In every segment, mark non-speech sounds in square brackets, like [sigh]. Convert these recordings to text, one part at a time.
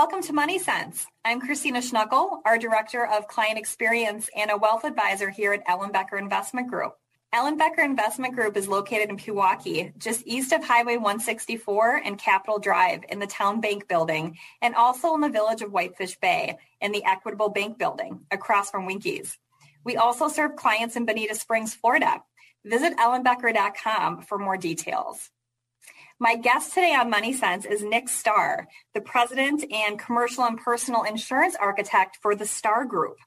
Welcome to Money Sense. I'm Kristina Schnuckel, our Director of Client Experience and a Wealth Advisor here at Ellenbecker Investment Group. Ellenbecker Investment Group is located in Pewaukee, just east of Highway 164 and Capitol Drive in the Town Bank Building, and also in the village of Whitefish Bay in the Equitable Bank Building across from Winkies. We also serve clients in Bonita Springs, Florida. Visit ellenbecker.com for more details. My guest today on Money Sense is Nick Starr, the president and commercial and personal insurance architect for the Starr Group.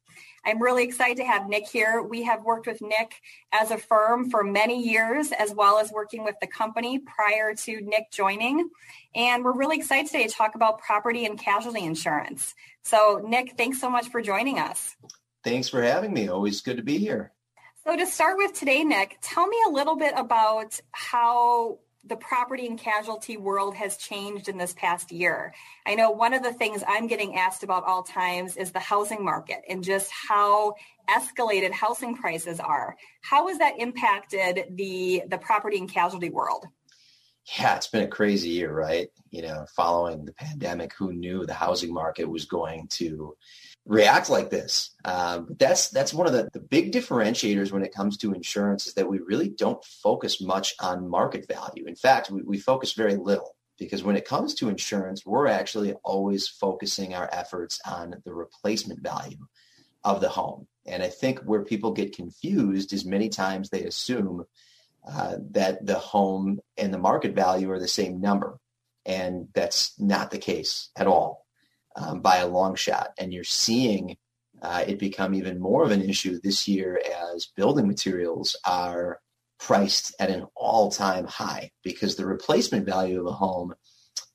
I'm really excited to have Nick here. We have worked with Nick as a firm for many years, as well as working with the company prior to Nick joining. And we're really excited today to talk about property and casualty insurance. So, Nick, thanks so much for joining us. Thanks for having me. Always good to be here. So, to start with today, Nick, tell me a little bit about how the property and casualty world has changed in this past year. I know one of the things I'm getting asked about all times is the housing market and just how escalated housing prices are. How has that impacted the the property and casualty world? Yeah, it's been a crazy year, right? You know, following the pandemic, who knew the housing market was going to react like this. Um, that's that's one of the, the big differentiators when it comes to insurance is that we really don't focus much on market value. In fact, we, we focus very little because when it comes to insurance, we're actually always focusing our efforts on the replacement value of the home. And I think where people get confused is many times they assume uh, that the home and the market value are the same number. And that's not the case at all um, by a long shot. And you're seeing uh, it become even more of an issue this year as building materials are priced at an all-time high because the replacement value of a home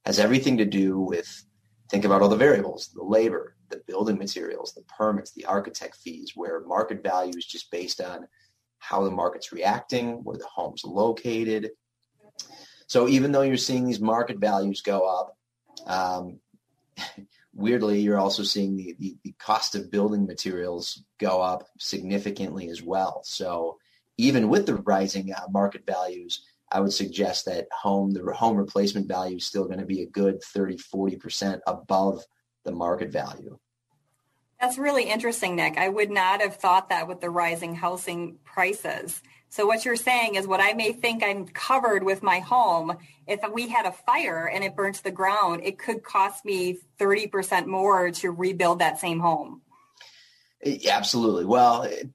has everything to do with think about all the variables the labor the building materials the permits the architect fees where market value is just based on how the market's reacting where the home's located so even though you're seeing these market values go up um, [laughs] weirdly, you're also seeing the, the, the, cost of building materials go up significantly as well. So even with the rising uh, market values, I would suggest that home, the home replacement value is still going to be a good 30, 40% above the market value. That's really interesting, Nick. I would not have thought that with the rising housing prices. So what you're saying is what I may think I'm covered with my home, if we had a fire and it burnt to the ground, it could cost me 30% more to rebuild that same home. Absolutely. Well, it,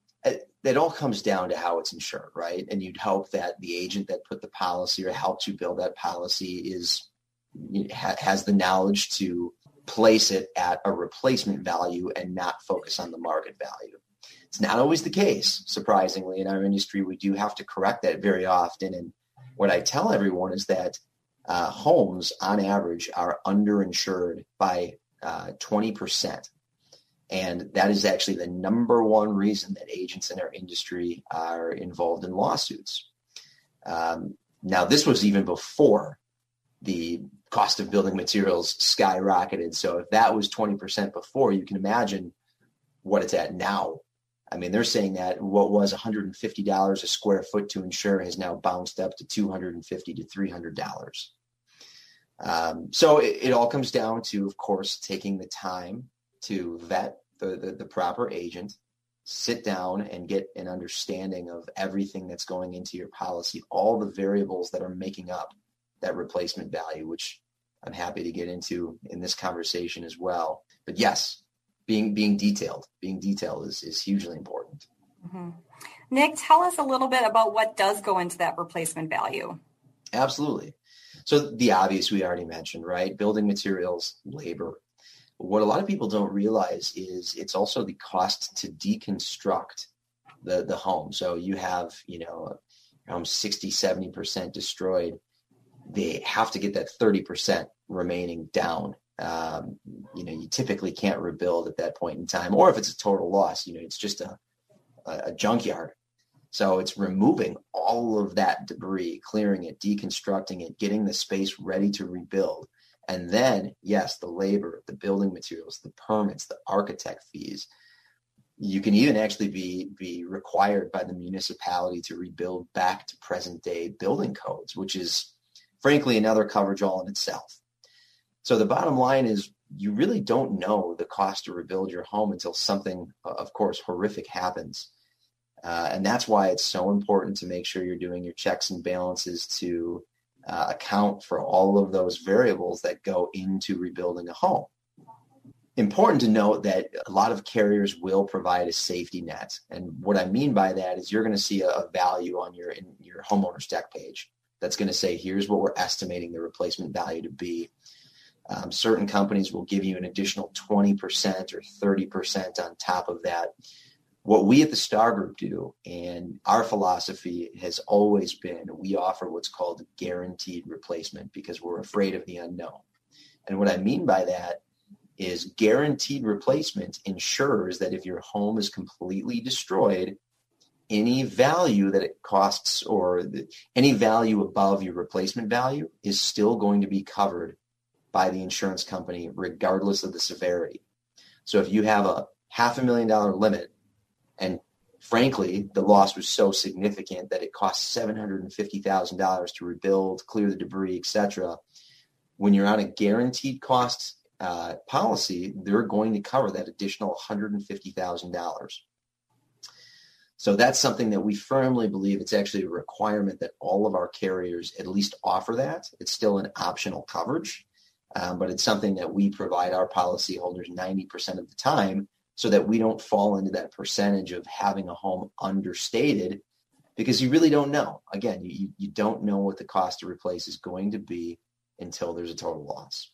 it, all comes down to how it's insured, right? And you'd hope that the agent that put the policy or helped you build that policy is has the knowledge to place it at a replacement value and not focus on the market value. It's not always the case, surprisingly, in our industry. We do have to correct that very often. And what I tell everyone is that uh, homes, on average, are underinsured by uh, 20%. And that is actually the number one reason that agents in our industry are involved in lawsuits. Um, now, this was even before the cost of building materials skyrocketed. So if that was 20% before, you can imagine what it's at now I mean, they're saying that what was $150 a square foot to insure has now bounced up to $250 to $300. Um, so it, it, all comes down to, of course, taking the time to vet the, the, the proper agent, sit down and get an understanding of everything that's going into your policy, all the variables that are making up that replacement value, which I'm happy to get into in this conversation as well. But yes, being being detailed. Being detailed is is hugely important. Mm-hmm. Nick, tell us a little bit about what does go into that replacement value. Absolutely. So the obvious we already mentioned, right? Building materials, labor. What a lot of people don't realize is it's also the cost to deconstruct the the home. So you have, you know, home 60, 70% destroyed. They have to get that 30% remaining down um, you know, you typically can't rebuild at that point in time. Or if it's a total loss, you know, it's just a, a junkyard. So it's removing all of that debris, clearing it, deconstructing it, getting the space ready to rebuild. And then, yes, the labor, the building materials, the permits, the architect fees. You can even actually be, be required by the municipality to rebuild back to present day building codes, which is frankly another coverage all in itself. So the bottom line is you really don't know the cost to rebuild your home until something, of course, horrific happens. Uh, and that's why it's so important to make sure you're doing your checks and balances to uh, account for all of those variables that go into rebuilding a home. Important to note that a lot of carriers will provide a safety net. And what I mean by that is you're going to see a, a value on your, your homeowner's deck page that's going to say, here's what we're estimating the replacement value to be. Um, certain companies will give you an additional 20% or 30% on top of that. What we at the Starr Group do, and our philosophy has always been we offer what's called guaranteed replacement because we're afraid of the unknown. And what I mean by that is guaranteed replacement ensures that if your home is completely destroyed, any value that it costs or the, any value above your replacement value is still going to be covered by the insurance company, regardless of the severity. So if you have a half a million dollar limit, and frankly, the loss was so significant that it cost $750,000 to rebuild, clear the debris, etc. When you're on a guaranteed cost uh, policy, they're going to cover that additional $150,000. So that's something that we firmly believe it's actually a requirement that all of our carriers at least offer that. It's still an optional coverage. Um, but it's something that we provide our policyholders 90% of the time so that we don't fall into that percentage of having a home understated because you really don't know. Again, you, you don't know what the cost to replace is going to be until there's a total loss.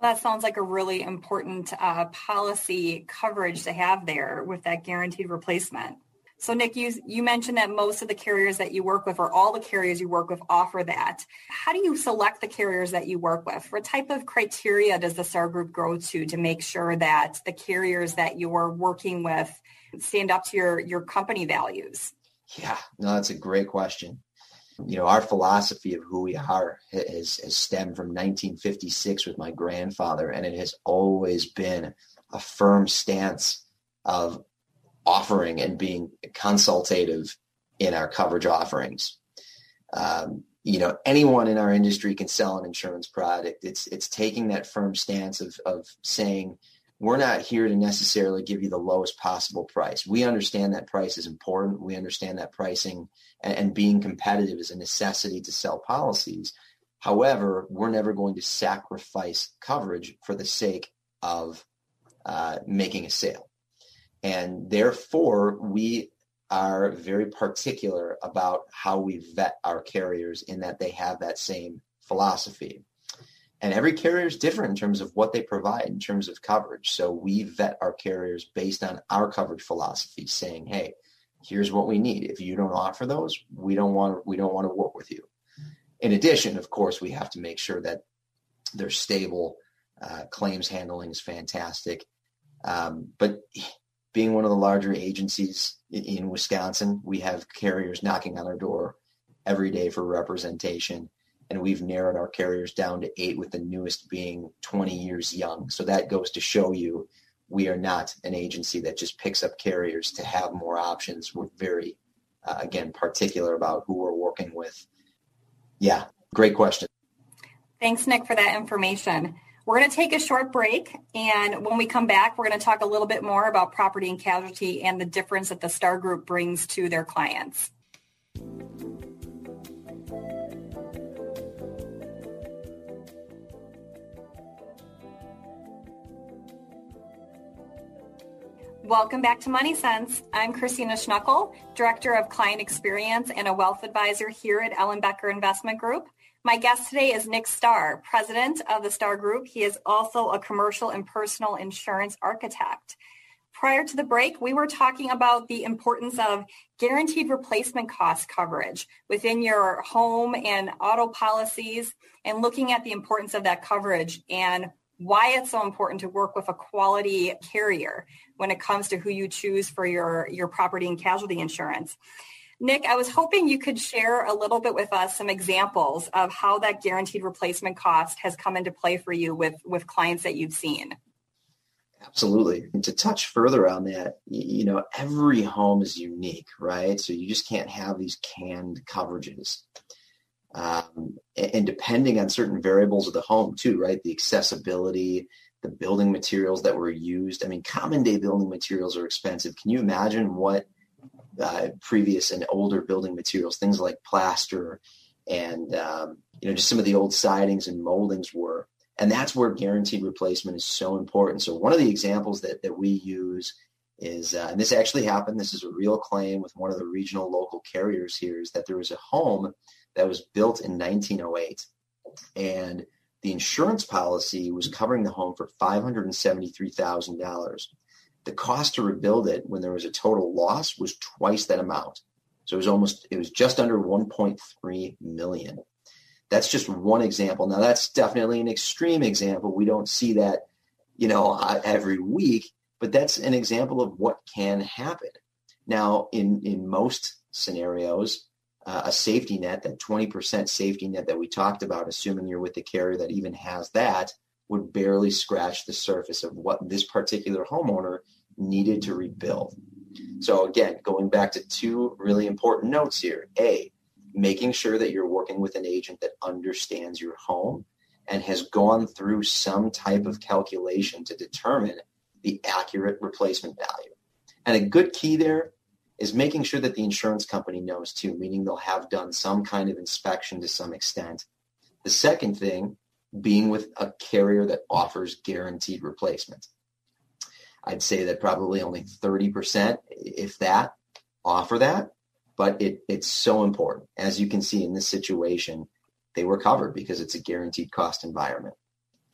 That sounds like a really important uh, policy coverage to have there with that guaranteed replacement. So Nick, you, you mentioned that most of the carriers that you work with or all the carriers you work with offer that. How do you select the carriers that you work with? What type of criteria does the Starr group go to to make sure that the carriers that you're working with stand up to your, your company values? Yeah, no, that's a great question. You know, our philosophy of who we are has, has stemmed from 1956 with my grandfather, and it has always been a firm stance of offering and being consultative in our coverage offerings. Um, you know, anyone in our industry can sell an insurance product. It's it's taking that firm stance of of saying we're not here to necessarily give you the lowest possible price. We understand that price is important. We understand that pricing and, and being competitive is a necessity to sell policies. However, we're never going to sacrifice coverage for the sake of uh, making a sale. And therefore, we are very particular about how we vet our carriers in that they have that same philosophy. And every carrier is different in terms of what they provide in terms of coverage. So we vet our carriers based on our coverage philosophy, saying, hey, here's what we need. If you don't offer those, we don't want we don't want to work with you. In addition, of course, we have to make sure that they're stable. Uh, claims handling is fantastic. Um, but being one of the larger agencies in Wisconsin, we have carriers knocking on our door every day for representation. And we've narrowed our carriers down to eight, with the newest being 20 years young. So that goes to show you we are not an agency that just picks up carriers to have more options. We're very, uh, again, particular about who we're working with. Yeah, great question. Thanks, Nick, for that information. We're going to take a short break, and when we come back, we're going to talk a little bit more about property and casualty and the difference that the Starr Group brings to their clients. Welcome back to Money Sense. I'm Kristina Schnuckel, Director of Client Experience and a Wealth Advisor here at Ellenbecker Investment Group. My guest today is Nick Starr, president of the Starr Group. He is also a commercial and personal insurance architect. Prior to the break, we were talking about the importance of guaranteed replacement cost coverage within your home and auto policies and looking at the importance of that coverage and why it's so important to work with a quality carrier when it comes to who you choose for your, your property and casualty insurance. Nick, I was hoping you could share a little bit with us some examples of how that guaranteed replacement cost has come into play for you with, with clients that you've seen. Absolutely. And to touch further on that, you know, every home is unique, right? So you just can't have these canned coverages. Um, and depending on certain variables of the home too, right? The accessibility, the building materials that were used. I mean, common day building materials are expensive. Can you imagine what uh, previous and older building materials, things like plaster and um, you know just some of the old sidings and moldings were. And that's where guaranteed replacement is so important. So one of the examples that that we use is, uh, and this actually happened. This is a real claim with one of the regional local carriers here. Is that there was a home that was built in 1908, and the insurance policy was covering the home for $573,000 the cost to rebuild it when there was a total loss was twice that amount. So it was almost, it was just under 1.3 million. That's just one example. Now that's definitely an extreme example. We don't see that, you know, every week, but that's an example of what can happen. Now, in, in most scenarios, uh, a safety net, that 20% safety net that we talked about, assuming you're with the carrier that even has that, would barely scratch the surface of what this particular homeowner needed to rebuild. So again, going back to two really important notes here. A, making sure that you're working with an agent that understands your home and has gone through some type of calculation to determine the accurate replacement value. And a good key there is making sure that the insurance company knows too, meaning they'll have done some kind of inspection to some extent. The second thing being with a carrier that offers guaranteed replacement. I'd say that probably only 30%, if that, offer that, but it, it's so important. As you can see in this situation, they were covered because it's a guaranteed cost environment.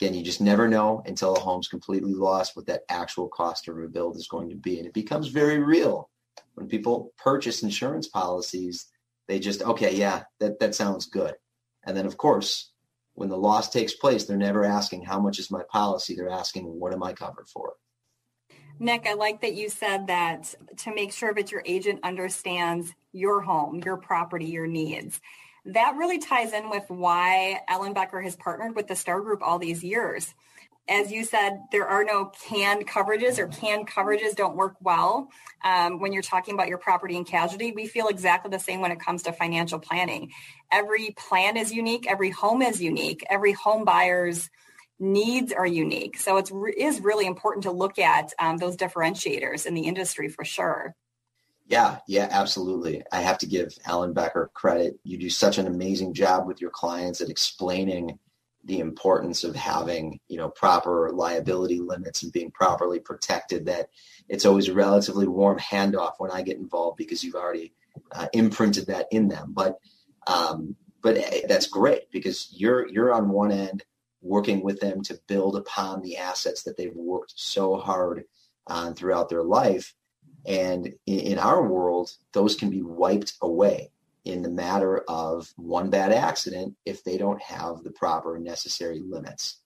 Again, you just never know until a home's completely lost what that actual cost to rebuild is going to be. And it becomes very real. When people purchase insurance policies, they just, okay, yeah, that, that sounds good. And then, of course, when the loss takes place, they're never asking how much is my policy. They're asking what am I covered for. Nick, I like that you said that to make sure that your agent understands your home, your property, your needs. That really ties in with why Ellenbecker has partnered with the Star Group all these years as you said, there are no canned coverages or canned coverages don't work well um, when you're talking about your property and casualty. We feel exactly the same when it comes to financial planning. Every plan is unique. Every home is unique. Every home buyer's needs are unique. So it is really important to look at um, those differentiators in the industry for sure. Yeah, yeah, absolutely. I have to give Ellenbecker credit. You do such an amazing job with your clients at explaining the importance of having you know proper liability limits and being properly protected that it's always a relatively warm handoff when i get involved because you've already uh, imprinted that in them. But um, but eh, that's great because you're you're on one end working with them to build upon the assets that they've worked so hard on throughout their life. And in, in our world those can be wiped away in the matter of one bad accident if they don't have the proper necessary limits.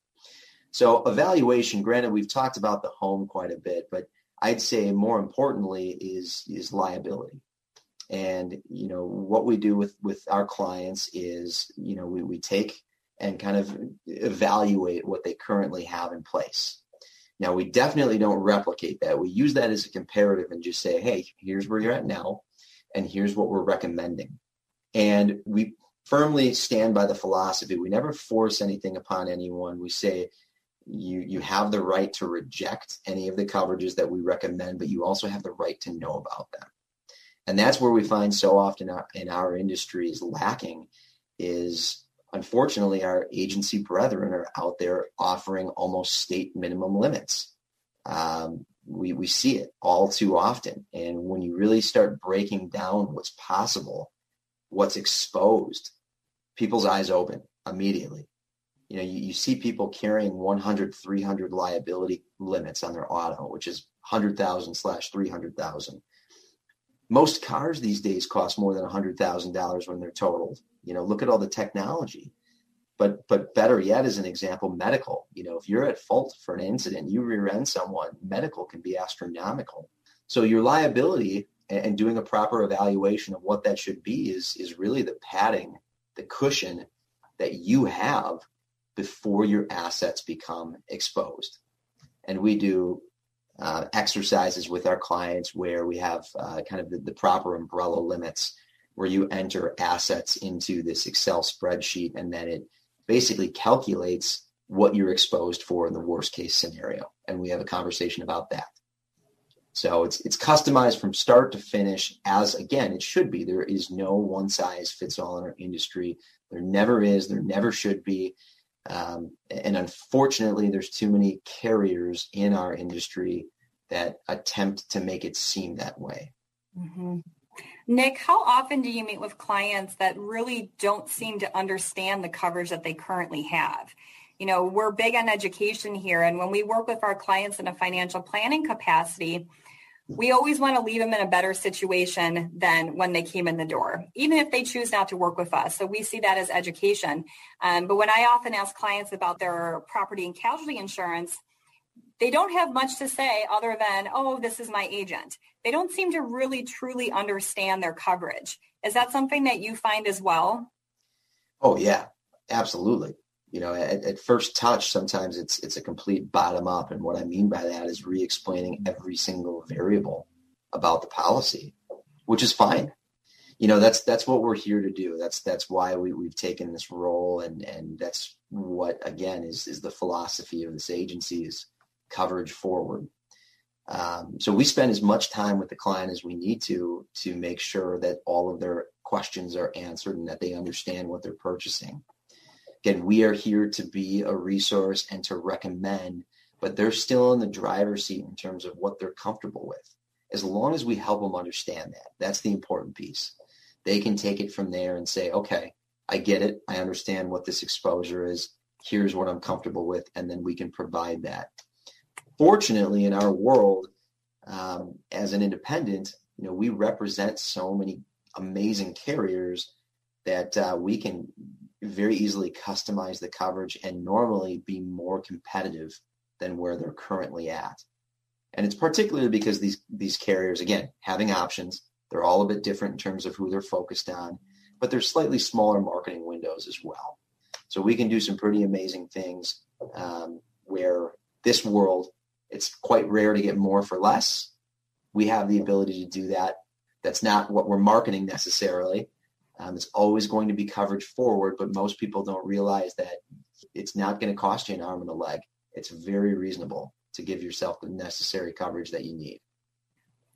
So evaluation, granted, we've talked about the home quite a bit, but I'd say more importantly is is liability. And you know what we do with with our clients is you know we, we take and kind of evaluate what they currently have in place. Now we definitely don't replicate that. We use that as a comparative and just say, hey, here's where you're at now, and here's what we're recommending. And we firmly stand by the philosophy. We never force anything upon anyone. We say you you have the right to reject any of the coverages that we recommend, but you also have the right to know about them. And that's where we find so often in our industry is lacking is unfortunately our agency brethren are out there offering almost state minimum limits. Um, we, we see it all too often. And when you really start breaking down what's possible, what's exposed, people's eyes open immediately. You know, you, you see people carrying 100, 300 liability limits on their auto, which is 100,000 slash 300,000. Most cars these days cost more than $100,000 when they're totaled. You know, look at all the technology. but but better yet, as an example, medical. You know, if you're at fault for an incident, you rear end someone, medical can be astronomical. So your liability and doing a proper evaluation of what that should be is is really the padding, the cushion that you have before your assets become exposed. And we do uh, exercises with our clients where we have uh, kind of the, the proper umbrella limits where you enter assets into this Excel spreadsheet and then it basically calculates what you're exposed for in the worst case scenario. And we have a conversation about that. So it's it's customized from start to finish as again it should be. There is no one size fits all in our industry. There never is. There never should be. Um, and unfortunately, there's too many carriers in our industry that attempt to make it seem that way. Mm-hmm. Nick, how often do you meet with clients that really don't seem to understand the coverage that they currently have? You know, we're big on education here, and when we work with our clients in a financial planning capacity, we always want to leave them in a better situation than when they came in the door, even if they choose not to work with us. So we see that as education. Um, but when I often ask clients about their property and casualty insurance, they don't have much to say other than, oh, this is my agent. They don't seem to really truly understand their coverage. Is that something that you find as well? Oh, yeah, absolutely you know at, at, first touch sometimes it's it's a complete bottom up. And what i mean by that is re-explaining every single variable about the policy which is fine. You know that's that's what we're here to do. That's that's why we, we've taken this role. And and that's what again is is the philosophy of this agency is coverage forward. Um, so we spend as much time with the client as we need to to make sure that all of their questions are answered and that they understand what they're purchasing Again, we are here to be a resource and to recommend, but they're still in the driver's seat in terms of what they're comfortable with. As long as we help them understand that, that's the important piece. They can take it from there and say, okay, I get it. I understand what this exposure is. Here's what I'm comfortable with. And then we can provide that. Fortunately, in our world, um, as an independent, you know, we represent so many amazing carriers that uh, we can very easily customize the coverage and normally be more competitive than where they're currently at. And it's particularly because these these carriers, again, having options, they're all a bit different in terms of who they're focused on, but they're slightly smaller marketing windows as well. So we can do some pretty amazing things um, where this world, it's quite rare to get more for less. We have the ability to do that. That's not what we're marketing necessarily, um, it's always going to be coverage forward, but most people don't realize that it's not going to cost you an arm and a leg. It's very reasonable to give yourself the necessary coverage that you need.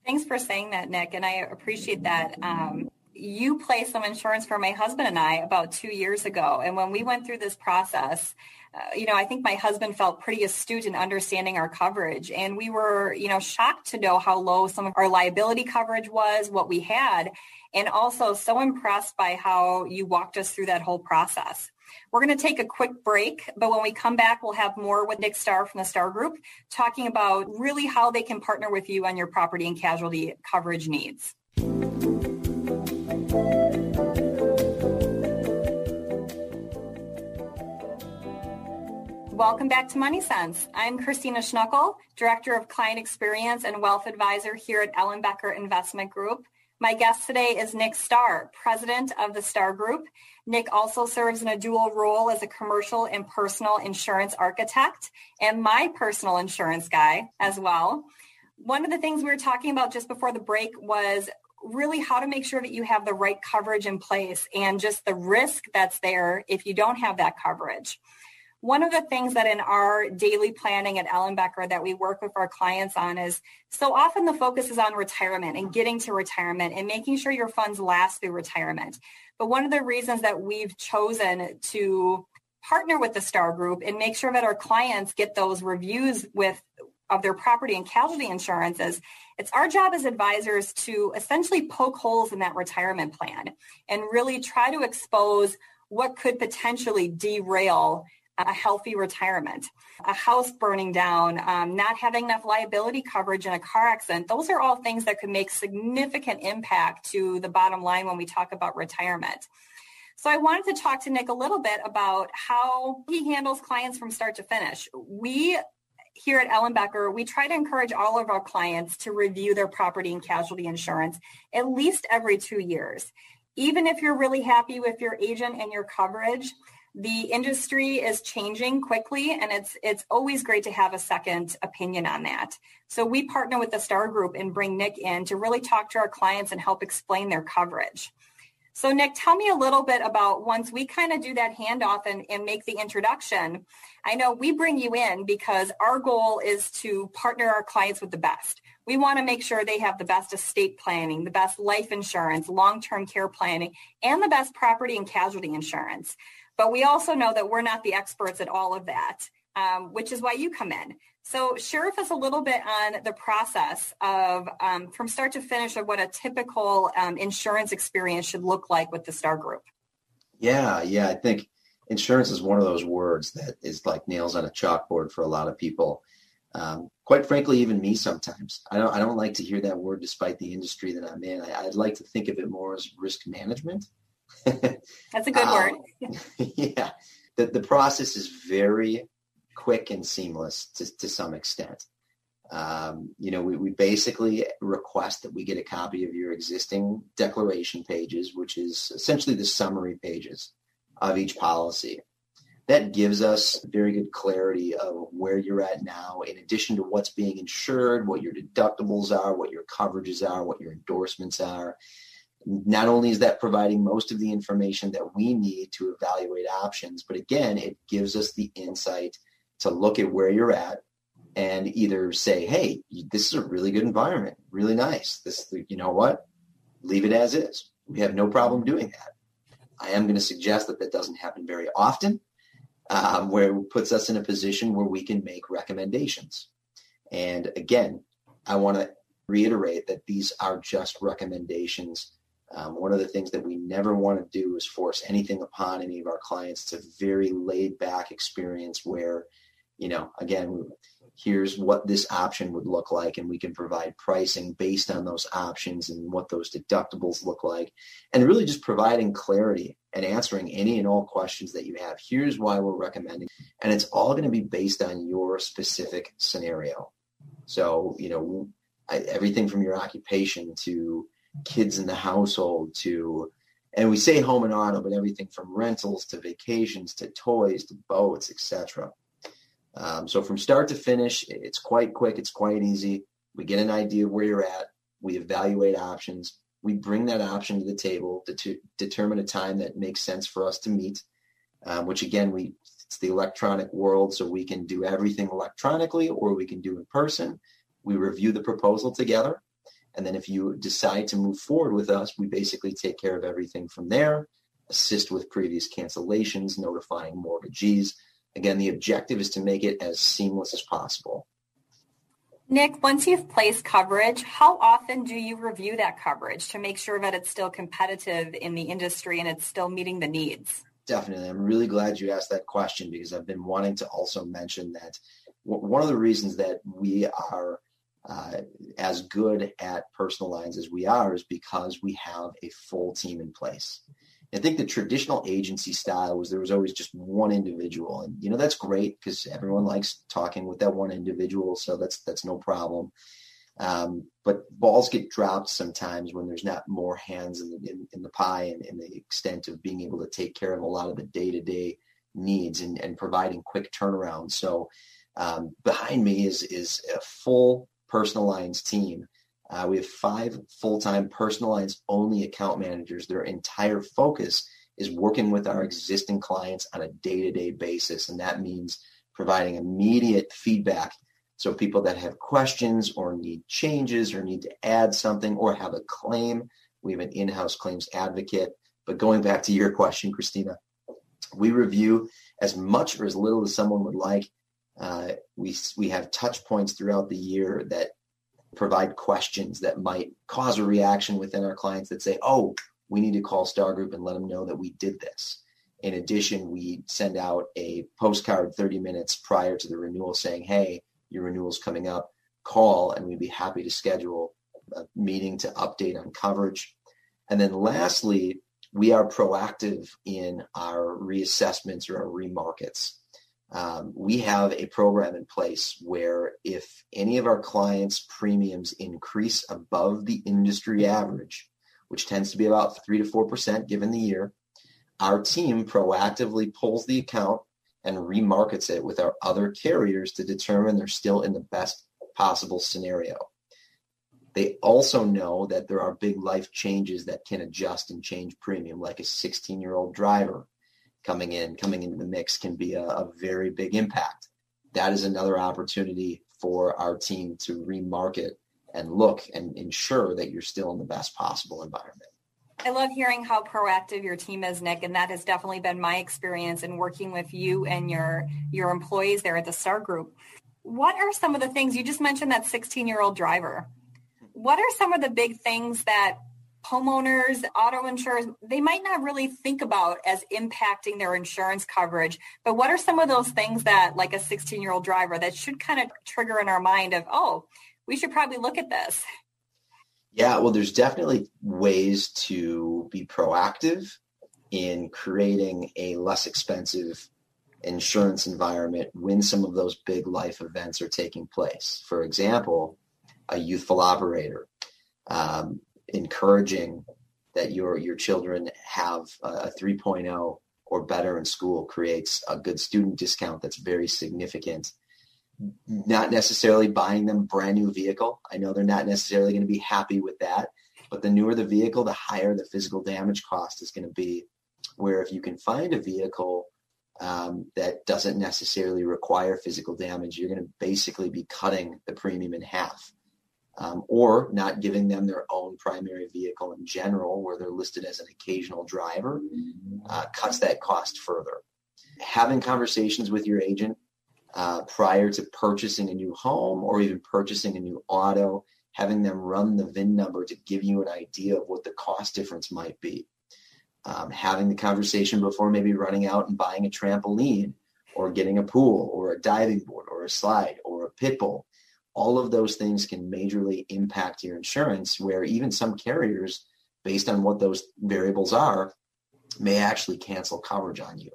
Thanks for saying that, Nick, and I appreciate that. Um, you placed some insurance for my husband and I about two years ago, and when we went through this process, uh, you know, I think my husband felt pretty astute in understanding our coverage, and we were, you know, shocked to know how low some of our liability coverage was, what we had, and also so impressed by how you walked us through that whole process. We're going to take a quick break, but when we come back, we'll have more with Nick Starr from the Starr Group talking about really how they can partner with you on your property and casualty coverage needs. Welcome back to Money Sense. I'm Kristina Schnuckel, Director of Client Experience and Wealth Advisor here at Ellenbecker Investment Group. My guest today is Nick Starr, president of the Starr Group. Nick also serves in a dual role as a commercial and personal insurance architect and my personal insurance guy as well. One of the things we were talking about just before the break was really how to make sure that you have the right coverage in place and just the risk that's there if you don't have that coverage. One of the things that in our daily planning at Ellenbecker that we work with our clients on is so often the focus is on retirement and getting to retirement and making sure your funds last through retirement. But one of the reasons that we've chosen to partner with the Starr Group and make sure that our clients get those reviews with of their property and casualty insurances, it's our job as advisors to essentially poke holes in that retirement plan and really try to expose what could potentially derail a healthy retirement, a house burning down, um, not having enough liability coverage in a car accident. Those are all things that could make significant impact to the bottom line when we talk about retirement. So I wanted to talk to Nick a little bit about how he handles clients from start to finish. We here at Ellenbecker, we try to encourage all of our clients to review their property and casualty insurance at least every two years. Even if you're really happy with your agent and your coverage, the industry is changing quickly and it's it's always great to have a second opinion on that. So we partner with the Starr Group and bring Nick in to really talk to our clients and help explain their coverage. So Nick, tell me a little bit about once we kind of do that handoff and, and make the introduction. I know we bring you in because our goal is to partner our clients with the best. We want to make sure they have the best estate planning, the best life insurance, long-term care planning, and the best property and casualty insurance. But we also know that we're not the experts at all of that, um, which is why you come in. So share with us a little bit on the process of um, from start to finish of what a typical um, insurance experience should look like with the Starr Group. Yeah, yeah. I think insurance is one of those words that is like nails on a chalkboard for a lot of people. Um, quite frankly, even me sometimes. I don't, I don't like to hear that word despite the industry that I'm in. I, would like to think of it more as risk management. That's a good word. [laughs] yeah. The, the process is very quick and seamless to, to some extent. Um, you know, we, we basically request that we get a copy of your existing declaration pages, which is essentially the summary pages of each policy. That gives us very good clarity of where you're at now, in addition to what's being insured, what your deductibles are, what your coverages are, what your endorsements are. Not only is that providing most of the information that we need to evaluate options, but again, it gives us the insight to look at where you're at and either say, hey, this is a really good environment, really nice. This, you know what? Leave it as is. We have no problem doing that. I am going to suggest that that doesn't happen very often, um, where it puts us in a position where we can make recommendations. And again, I want to reiterate that these are just recommendations. Um, one of the things that we never want to do is force anything upon any of our clients. It's a very laid back experience where you know, again, here's what this option would look like and we can provide pricing based on those options and what those deductibles look like and really just providing clarity and answering any and all questions that you have here's why we're recommending and it's all going to be based on your specific scenario so you know I, everything from your occupation to kids in the household to and we say home and auto but everything from rentals to vacations to toys to boats etc um, so from start to finish, it's quite quick. It's quite easy. We get an idea of where you're at. We evaluate options. We bring that option to the table to, to determine a time that makes sense for us to meet, um, which again, we it's the electronic world, so we can do everything electronically or we can do in person. We review the proposal together. And then if you decide to move forward with us, we basically take care of everything from there, assist with previous cancellations, notifying mortgagees, Again, the objective is to make it as seamless as possible. Nick, once you've placed coverage, how often do you review that coverage to make sure that it's still competitive in the industry and it's still meeting the needs? Definitely. I'm really glad you asked that question because I've been wanting to also mention that one of the reasons that we are uh, as good at personal lines as we are is because we have a full team in place. I think the traditional agency style was there was always just one individual, and you know that's great because everyone likes talking with that one individual, so that's that's no problem. Um, but balls get dropped sometimes when there's not more hands in the in, in the pie and in the extent of being able to take care of a lot of the day to day needs and, and providing quick turnaround. So um, behind me is is a full personal lines team uh, we have five full-time personal lines only account managers. Their entire focus is working with our existing clients on a day-to-day basis. And that means providing immediate feedback. So people that have questions or need changes or need to add something or have a claim, we have an in-house claims advocate. But going back to your question, Kristina, we review as much or as little as someone would like. Uh, we we have touch points throughout the year that provide questions that might cause a reaction within our clients that say, oh, we need to call Starr Group and let them know that we did this. In addition, we send out a postcard 30 minutes prior to the renewal saying, hey, your renewal's coming up. Call and we'd be happy to schedule a meeting to update on coverage. And then lastly, we are proactive in our reassessments or our remarkets. Um, we have a program in place where if any of our clients' premiums increase above the industry average, which tends to be about 3 to 4% given the year, our team proactively pulls the account and remarkets it with our other carriers to determine they're still in the best possible scenario. They also know that there are big life changes that can adjust and change premium, like a 16 year old driver coming in, coming into the mix can be a, a very big impact. That is another opportunity for our team to remarket and look and ensure that you're still in the best possible environment. I love hearing how proactive your team is, Nick, and that has definitely been my experience in working with you and your your employees there at the Starr Group. What are some of the things you just mentioned that 16-year-old driver? What are some of the big things that homeowners, auto insurers, they might not really think about as impacting their insurance coverage. But what are some of those things that, like a 16 year old driver, that should kind of trigger in our mind of, oh, we should probably look at this? Yeah, well, there's definitely ways to be proactive in creating a less expensive insurance environment when some of those big life events are taking place. For example, a youthful operator. Um, encouraging that your your children have a 3.0 or better in school creates a good student discount that's very significant. Not necessarily buying them brand new vehicle. I know they're not necessarily going to be happy with that but the newer the vehicle the higher the physical damage cost is going to be. Where if you can find a vehicle um, that doesn't necessarily require physical damage you're going to basically be cutting the premium in half um, or not giving them their own primary vehicle in general, where they're listed as an occasional driver, uh, cuts that cost further. Having conversations with your agent uh, prior to purchasing a new home or even purchasing a new auto, having them run the VIN number to give you an idea of what the cost difference might be. Um, having the conversation before maybe running out and buying a trampoline or getting a pool or a diving board or a slide or a pit bull all of those things can majorly impact your insurance where even some carriers based on what those variables are may actually cancel coverage on you.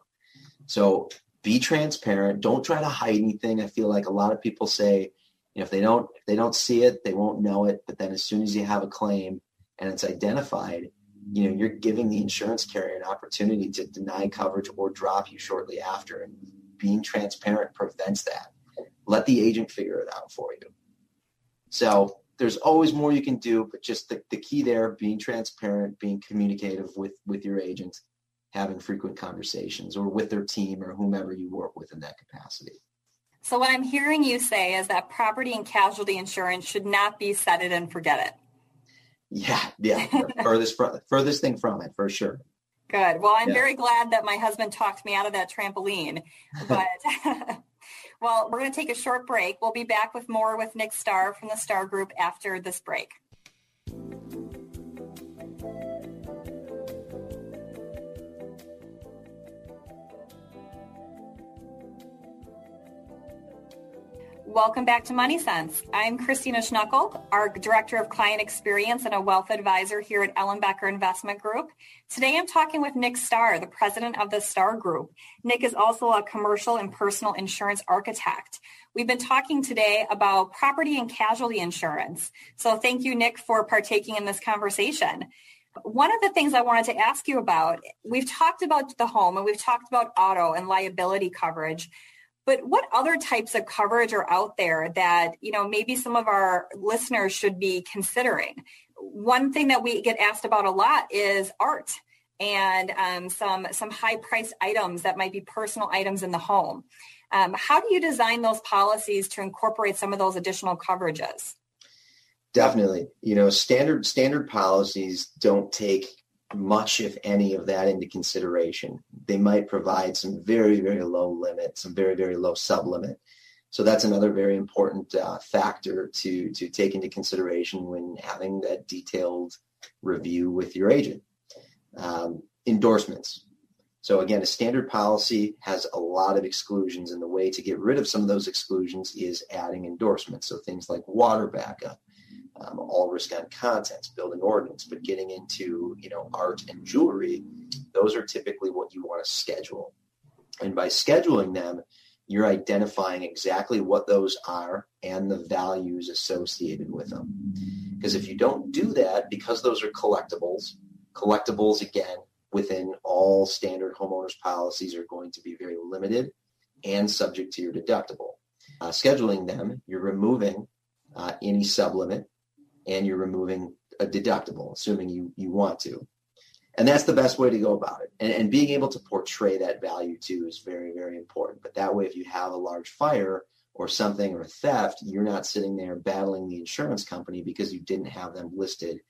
So be transparent. Don't try to hide anything. I feel like a lot of people say you know, if they don't if they don't see it they won't know it. But then as soon as you have a claim and it's identified you know you're giving the insurance carrier an opportunity to deny coverage or drop you shortly after. And being transparent prevents that let the agent figure it out for you. So there's always more you can do, but just the, the key there, being transparent, being communicative with, with your agent, having frequent conversations or with their team or whomever you work with in that capacity. So what I'm hearing you say is that property and casualty insurance should not be set it and forget it. Yeah, yeah. [laughs] furthest furthest thing from it for sure. Good. Well, I'm yeah. very glad that my husband talked me out of that trampoline. But [laughs] Well, we're going to take a short break. We'll be back with more with Nick Starr from the Starr Group after this break. Welcome back to Money Sense. I'm Kristina Schnuckel, our Director of Client Experience and a Wealth Advisor here at Ellenbecker Investment Group. Today I'm talking with Nick Starr, the President of the Starr Group. Nick is also a commercial and personal insurance architect. We've been talking today about property and casualty insurance. So thank you, Nick, for partaking in this conversation. One of the things I wanted to ask you about, we've talked about the home and we've talked about auto and liability coverage. But what other types of coverage are out there that, you know, maybe some of our listeners should be considering? One thing that we get asked about a lot is art and um, some some high priced items that might be personal items in the home. Um, how do you design those policies to incorporate some of those additional coverages? Definitely, you know, standard standard policies don't take much, if any, of that into consideration. They might provide some very, very low limit, some very, very low sublimit. So that's another very important uh, factor to to take into consideration when having that detailed review with your agent. Um, endorsements. So again, a standard policy has a lot of exclusions, and the way to get rid of some of those exclusions is adding endorsements. So things like water backup, um, all risk on contents, building ordinance, but getting into you know art and jewelry, those are typically what you want to schedule. And by scheduling them, you're identifying exactly what those are and the values associated with them. Because if you don't do that, because those are collectibles, collectibles again within all standard homeowners policies are going to be very limited and subject to your deductible. Uh, scheduling them, you're removing uh, any sublimit and you're removing a deductible, assuming you, you want to. And that's the best way to go about it. And, and being able to portray that value too is very, very important. But that way, if you have a large fire or something or theft, you're not sitting there battling the insurance company because you didn't have them listed.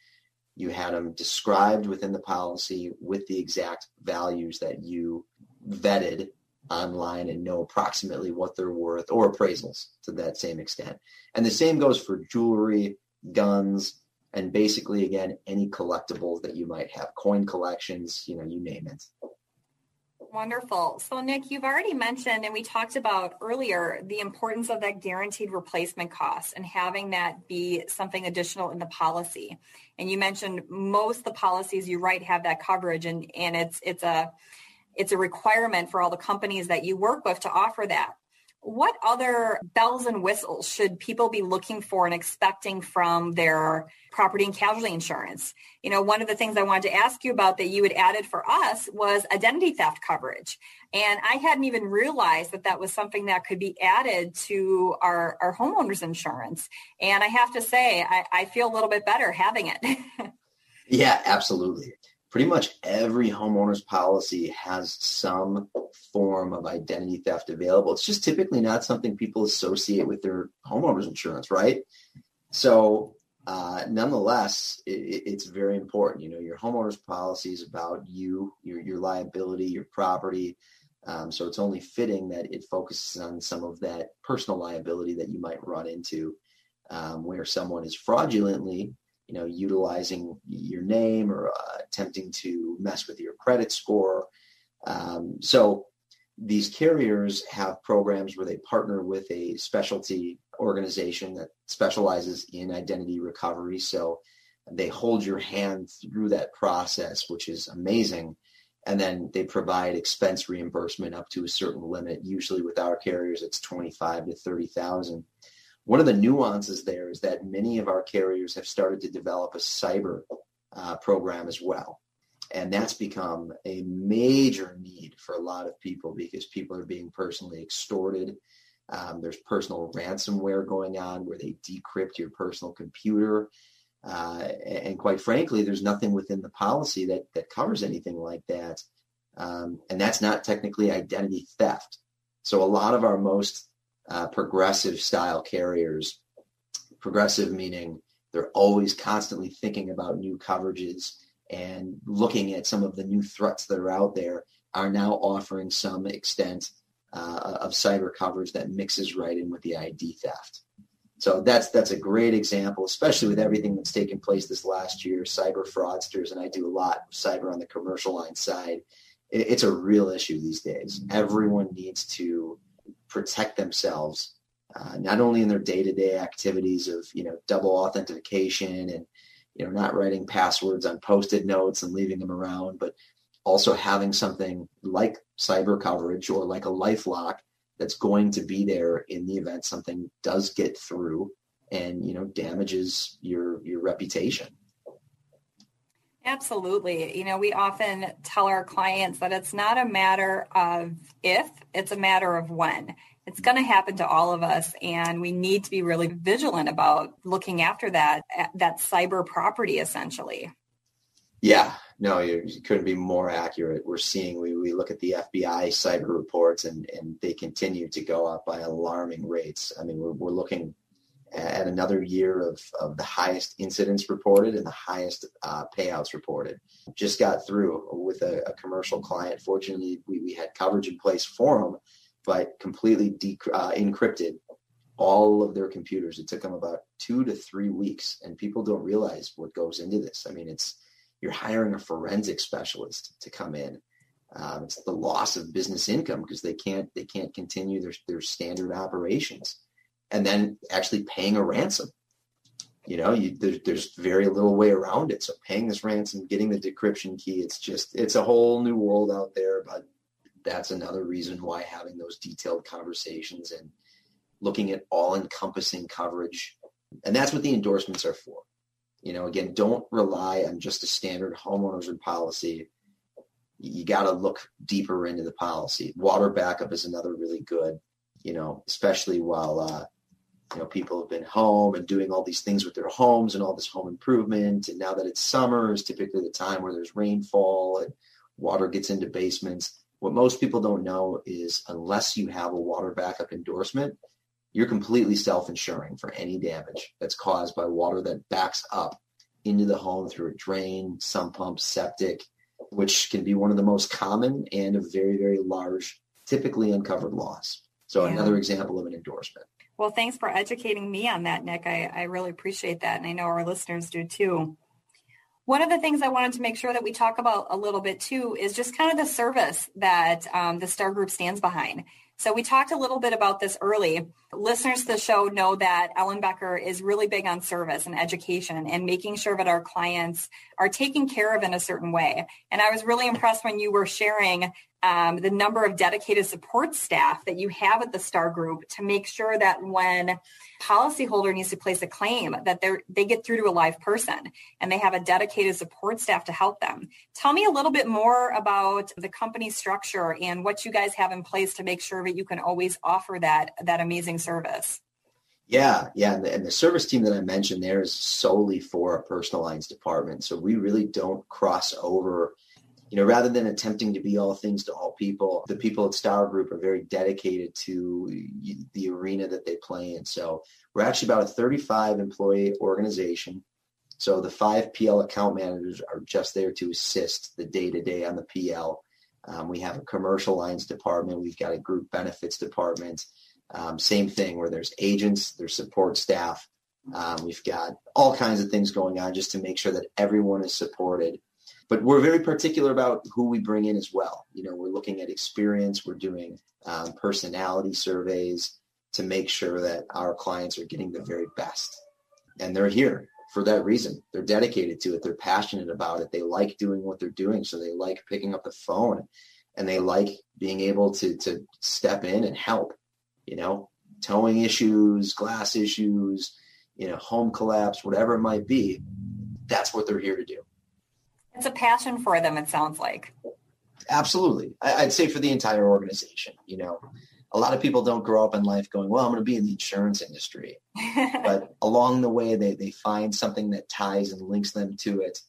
You had them described within the policy with the exact values that you vetted online and know approximately what they're worth or appraisals to that same extent. And the same goes for jewelry, guns, and basically again any collectibles that you might have, coin collections, you know, you name it. Wonderful. So, Nick, you've already mentioned, and we talked about earlier, the importance of that guaranteed replacement cost and having that be something additional in the policy. And you mentioned most the policies you write have that coverage, and and it's it's a it's a requirement for all the companies that you work with to offer that. What other bells and whistles should people be looking for and expecting from their property and casualty insurance? You know, one of the things I wanted to ask you about that you had added for us was identity theft coverage. And I hadn't even realized that that was something that could be added to our, our homeowners insurance. And I have to say, I, I feel a little bit better having it. [laughs] yeah, absolutely pretty much every homeowner's policy has some form of identity theft available. It's just typically not something people associate with their homeowner's insurance, right? So, uh, nonetheless, it, it's very important. You know, your homeowner's policy is about you, your your liability, your property. Um, so it's only fitting that it focuses on some of that personal liability that you might run into, um, where someone is fraudulently you know, utilizing your name or uh, attempting to mess with your credit score. Um, so these carriers have programs where they partner with a specialty organization that specializes in identity recovery. So they hold your hand through that process, which is amazing. And then they provide expense reimbursement up to a certain limit. Usually with our carriers, it's 25 to 30,000. One of the nuances there is that many of our carriers have started to develop a cyber uh, program as well. And that's become a major need for a lot of people because people are being personally extorted. Um, there's personal ransomware going on where they decrypt your personal computer. Uh, and quite frankly, there's nothing within the policy that, that covers anything like that. Um, and that's not technically identity theft. So a lot of our most uh, progressive style carriers. Progressive meaning they're always constantly thinking about new coverages and looking at some of the new threats that are out there are now offering some extent uh, of cyber coverage that mixes right in with the ID theft. So that's that's a great example, especially with everything that's taken place this last year, cyber fraudsters, and I do a lot of cyber on the commercial line side. it's a real issue these days. Everyone needs to protect themselves, uh, not only in their day-to-day activities of you know double authentication and you know not writing passwords on post-it notes and leaving them around, but also having something like cyber coverage or like a LifeLock that's going to be there in the event something does get through and you know damages your your reputation. Absolutely. You know, we often tell our clients that it's not a matter of if, it's a matter of when. It's going to happen to all of us and we need to be really vigilant about looking after that that cyber property essentially. Yeah, no, you, couldn't be more accurate. We're seeing we, we look at the FBI cyber reports and and they continue to go up by alarming rates. I mean, we're we're looking at another year of, of the highest incidents reported and the highest uh, payouts reported. Just got through with a, a, commercial client. Fortunately, we, we had coverage in place for them, but completely de- uh, encrypted all of their computers. It took them about two to three weeks, and people don't realize what goes into this. I mean, it's you're hiring a forensic specialist to come in. Um, it's the loss of business income because they can't they can't continue their their standard operations and then actually paying a ransom. you know, you, there, there's very little way around it. So paying this ransom, getting the decryption key, it's just, it's a whole new world out there. But that's another reason why having those detailed conversations and looking at all encompassing coverage. And that's what the endorsements are for. You know, again, don't rely on just a standard homeowners policy. You got to look deeper into the policy. Water backup is another really good, you know, especially while, uh, you know, people have been home and doing all these things with their homes and all this home improvement. And now that it's summer is typically the time where there's rainfall and water gets into basements. What most people don't know is unless you have a water backup endorsement, you're completely self-insuring for any damage that's caused by water that backs up into the home through a drain, sump pump, septic, which can be one of the most common and a very, very large, typically uncovered loss. So yeah. another example of an endorsement. Well, thanks for educating me on that, Nick. I, I really appreciate that. And I know our listeners do too. One of the things I wanted to make sure that we talk about a little bit too is just kind of the service that um, the Starr Group stands behind. So we talked a little bit about this early. Listeners to the show know that Ellenbecker is really big on service and education and making sure that our clients are taken care of in a certain way. And I was really impressed when you were sharing um, the number of dedicated support staff that you have at the Starr Group to make sure that when policyholder needs to place a claim, that they they get through to a live person and they have a dedicated support staff to help them. Tell me a little bit more about the company structure and what you guys have in place to make sure that you can always offer that that amazing service. Yeah, yeah, and the, and the, service team that I mentioned there is solely for a personal lines department. So we really don't cross over you know, rather than attempting to be all things to all people, the people at Starr Group are very dedicated to the arena that they play in. So we're actually about a 35 employee organization. So the five PL account managers are just there to assist the day to day on the PL. Um, we have a commercial lines department. We've got a group benefits department. Um, same thing where there's agents, there's support staff. Um, we've got all kinds of things going on just to make sure that everyone is supported but we're very particular about who we bring in as well. You know, we're looking at experience. We're doing um, personality surveys to make sure that our clients are getting the very best. And they're here for that reason. They're dedicated to it. They're passionate about it. They like doing what they're doing. So they like picking up the phone and they like being able to, to step in and help, you know, towing issues, glass issues, you know, home collapse, whatever it might be. That's what they're here to do. It's a passion for them, it sounds like. Absolutely. I'd say for the entire organization, you know, a lot of people don't grow up in life going, well, I'm going to be in the insurance industry. [laughs] but along the way, they, they find something that ties and links them to it,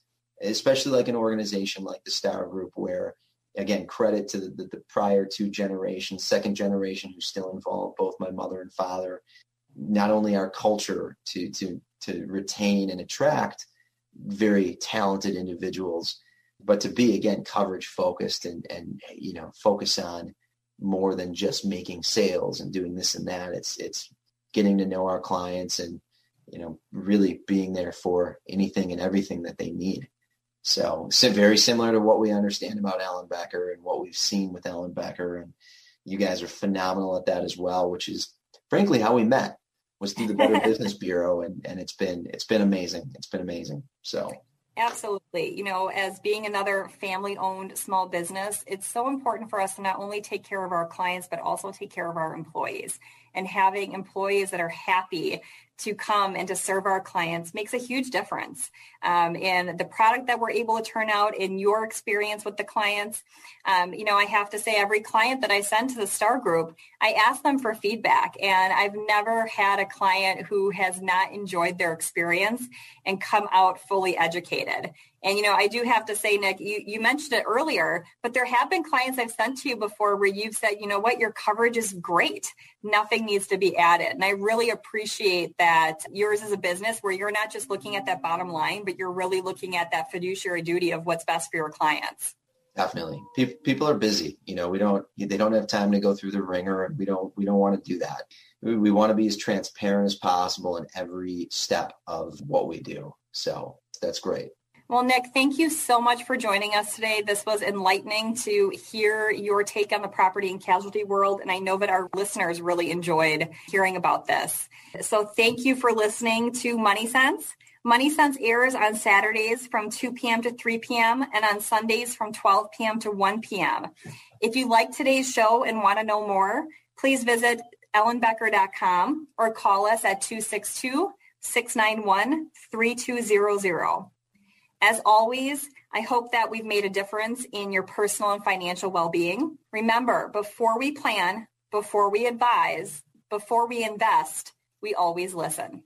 especially like an organization like the Starr Group, where, again, credit to the, the, the prior two generations, second generation who's still involved, both my mother and father, not only our culture to, to, to retain and attract, very talented individuals, but to be again coverage focused and and you know focus on more than just making sales and doing this and that. It's it's getting to know our clients and you know really being there for anything and everything that they need. So, so very similar to what we understand about Ellenbecker and what we've seen with Ellenbecker. and you guys are phenomenal at that as well, which is frankly how we met was through the Better [laughs] Business Bureau, and and it's been it's been amazing. It's been amazing. So Absolutely. You know, as being another family owned small business, it's so important for us to not only take care of our clients, but also take care of our employees. And having employees that are happy to come and to serve our clients makes a huge difference. Um, and the product that we're able to turn out in your experience with the clients, um, you know, I have to say every client that I send to the Starr Group, I ask them for feedback. And I've never had a client who has not enjoyed their experience and come out fully educated. And, you know, I do have to say, Nick, you, you mentioned it earlier, but there have been clients I've sent to you before where you've said, you know what, your coverage is great. Nothing needs to be added. And I really appreciate that yours is a business where you're not just looking at that bottom line, but you're really looking at that fiduciary duty of what's best for your clients. Definitely. People are busy. You know, we don't, they don't have time to go through the ringer and we don't, we don't want to do that. We want to be as transparent as possible in every step of what we do. So that's great. Well, Nick, thank you so much for joining us today. This was enlightening to hear your take on the property and casualty world. And I know that our listeners really enjoyed hearing about this. So thank you for listening to Money Sense. Money Sense airs on Saturdays from 2 p.m. to 3 p.m. and on Sundays from 12 p.m. to 1 p.m. If you like today's show and want to know more, please visit ellenbecker.com or call us at 262-691-3200. As always, I hope that we've made a difference in your personal and financial well-being. Remember, before we plan, before we advise, before we invest, we always listen.